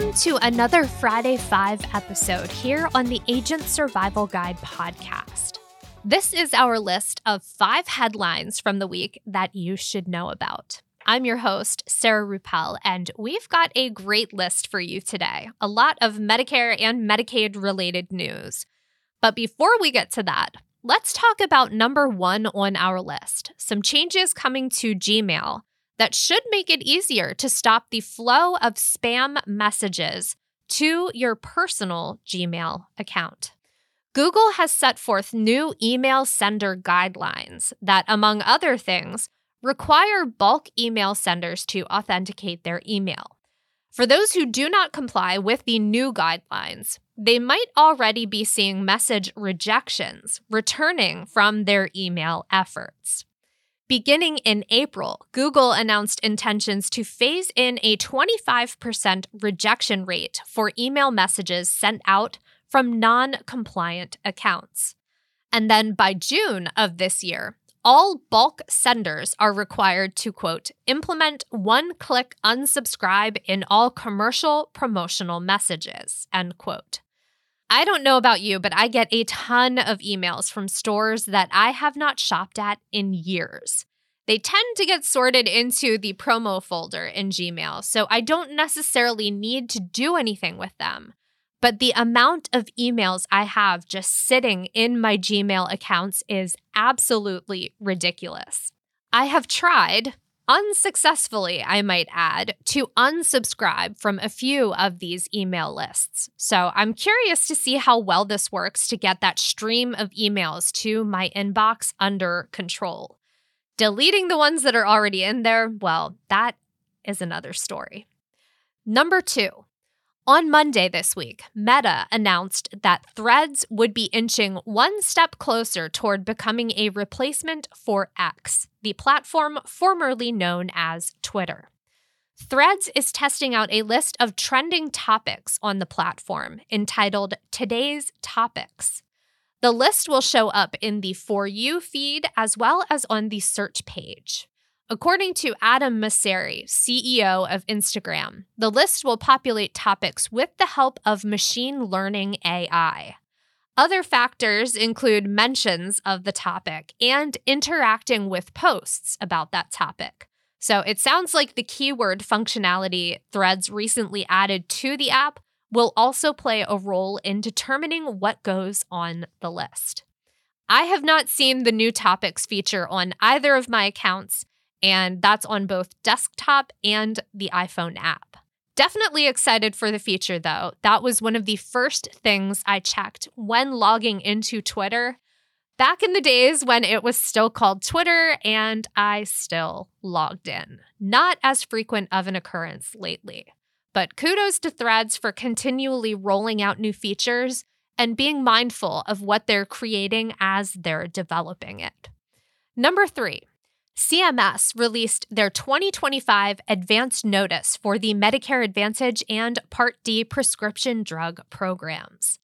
Welcome to another Friday 5 episode here on the Agent Survival Guide podcast. This is our list of five headlines from the week that you should know about. I'm your host, Sarah Rueppel, and we've got a great list for you today. A lot of Medicare and Medicaid related news. But before we get to that, let's talk about number one on our list some changes coming to Gmail that should make it easier to stop the flow of spam messages to your personal Gmail account. Google has set forth new email sender guidelines that, among other things, require bulk email senders to authenticate their email. For those who do not comply with the new guidelines, they might already be seeing message rejections returning from their email efforts. Beginning in April, Google announced intentions to phase in a 25% rejection rate for email messages sent out from non compliant accounts. And then by June of this year, all bulk senders are required to, quote, implement one click unsubscribe in all commercial promotional messages, end quote. I don't know about you, but I get a ton of emails from stores that I have not shopped at in years. They tend to get sorted into the promo folder in Gmail, so I don't necessarily need to do anything with them. But the amount of emails I have just sitting in my Gmail accounts is absolutely ridiculous. I have tried, unsuccessfully, I might add, to unsubscribe from a few of these email lists. So I'm curious to see how well this works to get that stream of emails to my inbox under control. Deleting the ones that are already in there, well, that is another story. Number two, on Monday this week, Meta announced that Threads would be inching one step closer toward becoming a replacement for X, the platform formerly known as Twitter. Threads is testing out a list of trending topics on the platform entitled Today's Topics. The list will show up in the For You feed as well as on the search page. According to Adam Mosseri, CEO of Instagram, the list will populate topics with the help of machine learning AI. Other factors include mentions of the topic and interacting with posts about that topic. So it sounds like the keyword functionality Threads recently added to the app will also play a role in determining what goes on the list. I have not seen the new topics feature on either of my accounts, and that's on both desktop and the iPhone app. Definitely excited for the feature though. That was one of the first things I checked when logging into Twitter back in the days when it was still called Twitter and I still logged in. Not as frequent of an occurrence lately. But kudos to Threads for continually rolling out new features and being mindful of what they're creating as they're developing it. Number three, CMS released their 2025 advance notice for the Medicare Advantage and Part D prescription drug programs.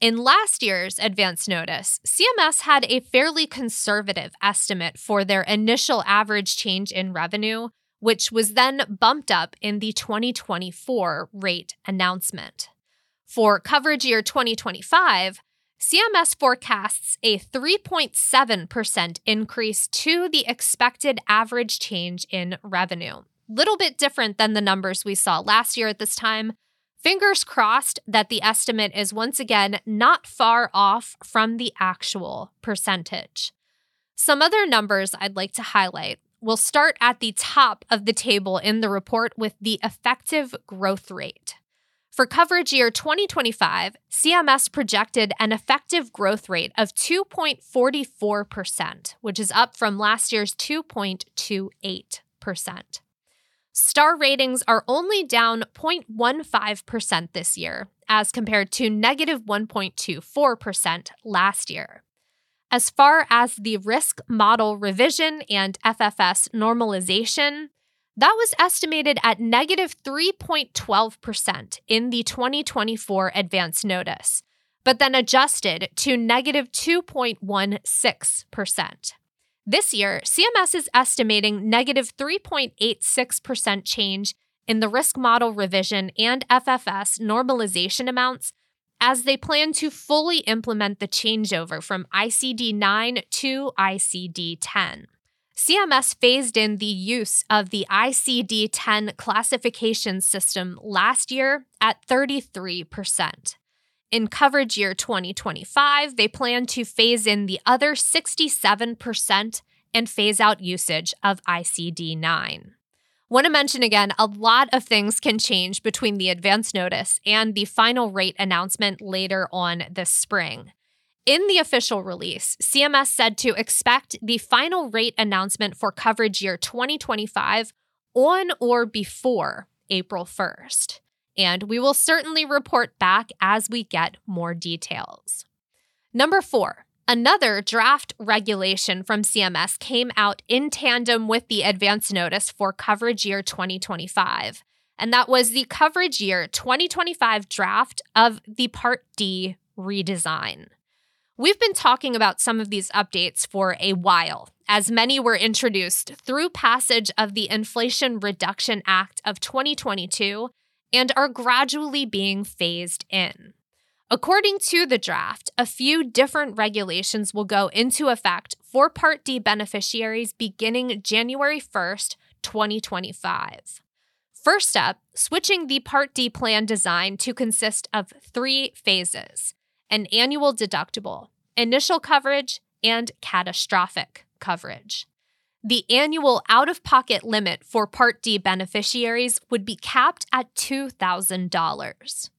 In last year's advance notice, CMS had a fairly conservative estimate for their initial average change in revenue, which was then bumped up in the 2024 rate announcement. For coverage year 2025, CMS forecasts a 3.7% increase to the expected average change in revenue. Little bit different than the numbers we saw last year at this time. Fingers crossed that the estimate is once again not far off from the actual percentage. Some other numbers I'd like to highlight. We'll start at the top of the table in the report with the effective growth rate. For coverage year 2025, CMS projected an effective growth rate of 2.44%, which is up from last year's 2.28%. Star ratings are only down 0.15% this year, as compared to negative 1.24% last year. As far as the risk model revision and FFS normalization, that was estimated at negative 3.12% in the 2024 advance notice, but then adjusted to negative 2.16%. This year, CMS is estimating negative 3.86% change in the risk model revision and FFS normalization amounts as they plan to fully implement the changeover from ICD 9 to ICD 10. CMS phased in the use of the ICD 10 classification system last year at 33%. In coverage year 2025, they plan to phase in the other 67% and phase out usage of ICD 9. Want to mention again, a lot of things can change between the advance notice and the final rate announcement later on this spring. In the official release, CMS said to expect the final rate announcement for coverage year 2025 on or before April 1st. And we will certainly report back as we get more details. Number four, another draft regulation from CMS came out in tandem with the advance notice for coverage year 2025. And that was the coverage year 2025 draft of the Part D redesign. We've been talking about some of these updates for a while, as many were introduced through passage of the Inflation Reduction Act of 2022 and are gradually being phased in. According to the draft, a few different regulations will go into effect for Part D beneficiaries beginning January 1st, 2025. First up, switching the Part D plan design to consist of three phases an annual deductible, initial coverage, and catastrophic coverage. The annual out of pocket limit for Part D beneficiaries would be capped at $2,000.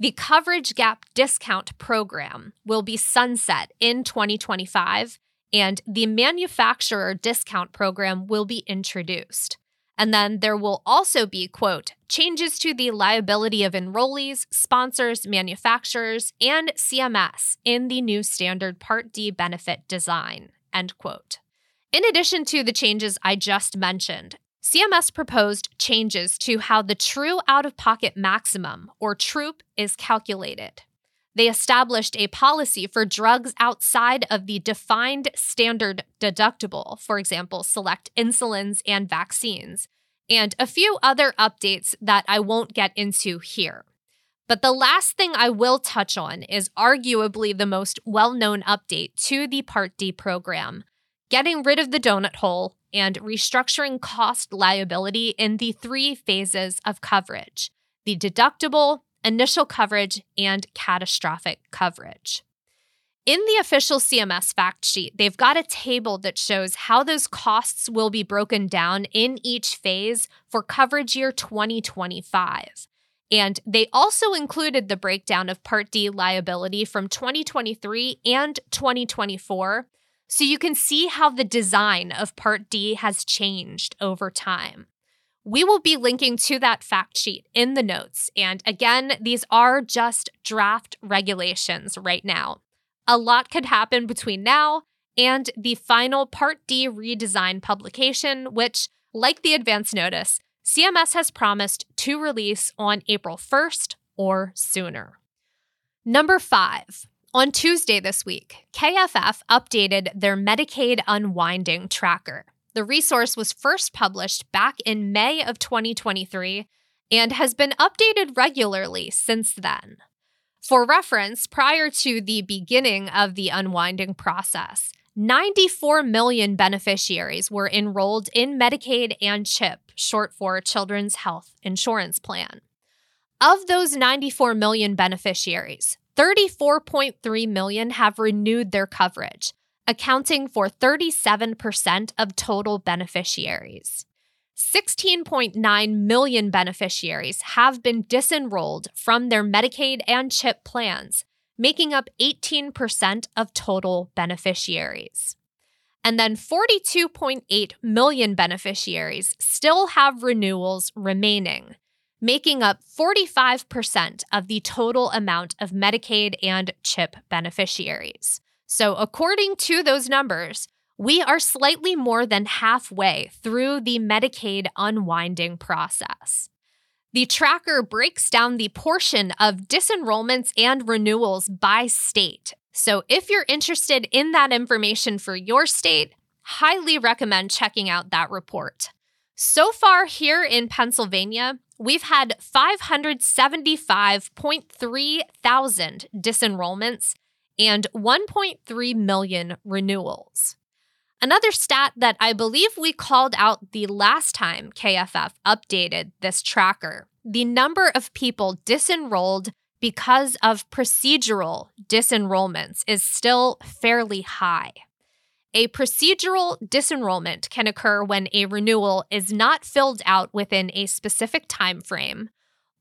The coverage gap discount program will be sunset in 2025, and the manufacturer discount program will be introduced. And then there will also be, quote, changes to the liability of enrollees, sponsors, manufacturers, and CMS in the new standard Part D benefit design, end quote. In addition to the changes I just mentioned, CMS proposed changes to how the true out of pocket maximum, or TROOP, is calculated. They established a policy for drugs outside of the defined standard deductible, for example, select insulins and vaccines, and a few other updates that I won't get into here. But the last thing I will touch on is arguably the most well known update to the Part D program getting rid of the donut hole and restructuring cost liability in the three phases of coverage the deductible, initial coverage, and catastrophic coverage. In the official CMS fact sheet, they've got a table that shows how those costs will be broken down in each phase for coverage year 2025. And they also included the breakdown of Part D liability from 2023 and 2024. So you can see how the design of Part D has changed over time. We will be linking to that fact sheet in the notes. And again, these are just draft regulations right now. A lot could happen between now and the final Part D redesign publication, which, like the advance notice, CMS has promised to release on April 1st or sooner. Number five, on Tuesday this week, KFF updated their Medicaid unwinding tracker. The resource was first published back in May of 2023 and has been updated regularly since then. For reference, prior to the beginning of the unwinding process, 94 million beneficiaries were enrolled in Medicaid and CHIP, short for Children's Health Insurance Plan. Of those 94 million beneficiaries, 34.3 million have renewed their coverage, accounting for 37% of total beneficiaries. 16.9 million beneficiaries have been disenrolled from their Medicaid and CHIP plans, making up 18% of total beneficiaries. And then 42.8 million beneficiaries still have renewals remaining, making up 45% of the total amount of Medicaid and CHIP beneficiaries. So, according to those numbers, we are slightly more than halfway through the Medicaid unwinding process. The tracker breaks down the portion of disenrollments and renewals by state. So, if you're interested in that information for your state, highly recommend checking out that report. So far here in Pennsylvania, we've had 575.3 thousand disenrollments and 1.3 million renewals. Another stat that I believe we called out the last time KFF updated this tracker the number of people disenrolled because of procedural disenrollments is still fairly high. A procedural disenrollment can occur when a renewal is not filled out within a specific time frame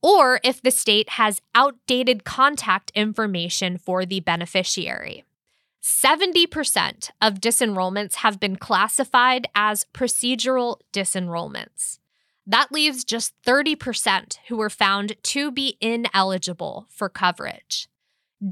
or if the state has outdated contact information for the beneficiary. 70% of disenrollments have been classified as procedural disenrollments. That leaves just 30% who were found to be ineligible for coverage.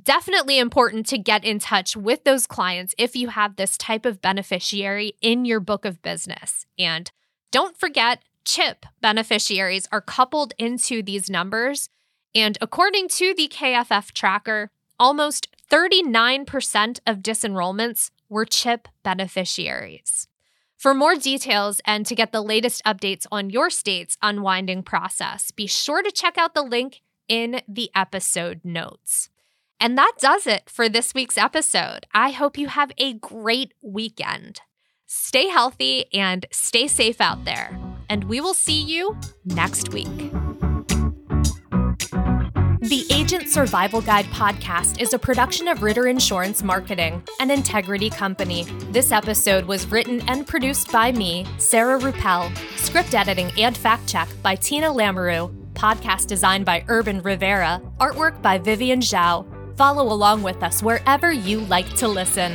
Definitely important to get in touch with those clients if you have this type of beneficiary in your book of business. And don't forget, CHIP beneficiaries are coupled into these numbers. And according to the KFF tracker, almost 39% of disenrollments were CHIP beneficiaries. For more details and to get the latest updates on your state's unwinding process, be sure to check out the link in the episode notes. And that does it for this week's episode. I hope you have a great weekend. Stay healthy and stay safe out there. And we will see you next week. The Agent Survival Guide podcast is a production of Ritter Insurance Marketing, an integrity company. This episode was written and produced by me, Sarah Rueppel, script editing and fact check by Tina Lamoreux, podcast design by Urban Rivera, artwork by Vivian Zhao. Follow along with us wherever you like to listen.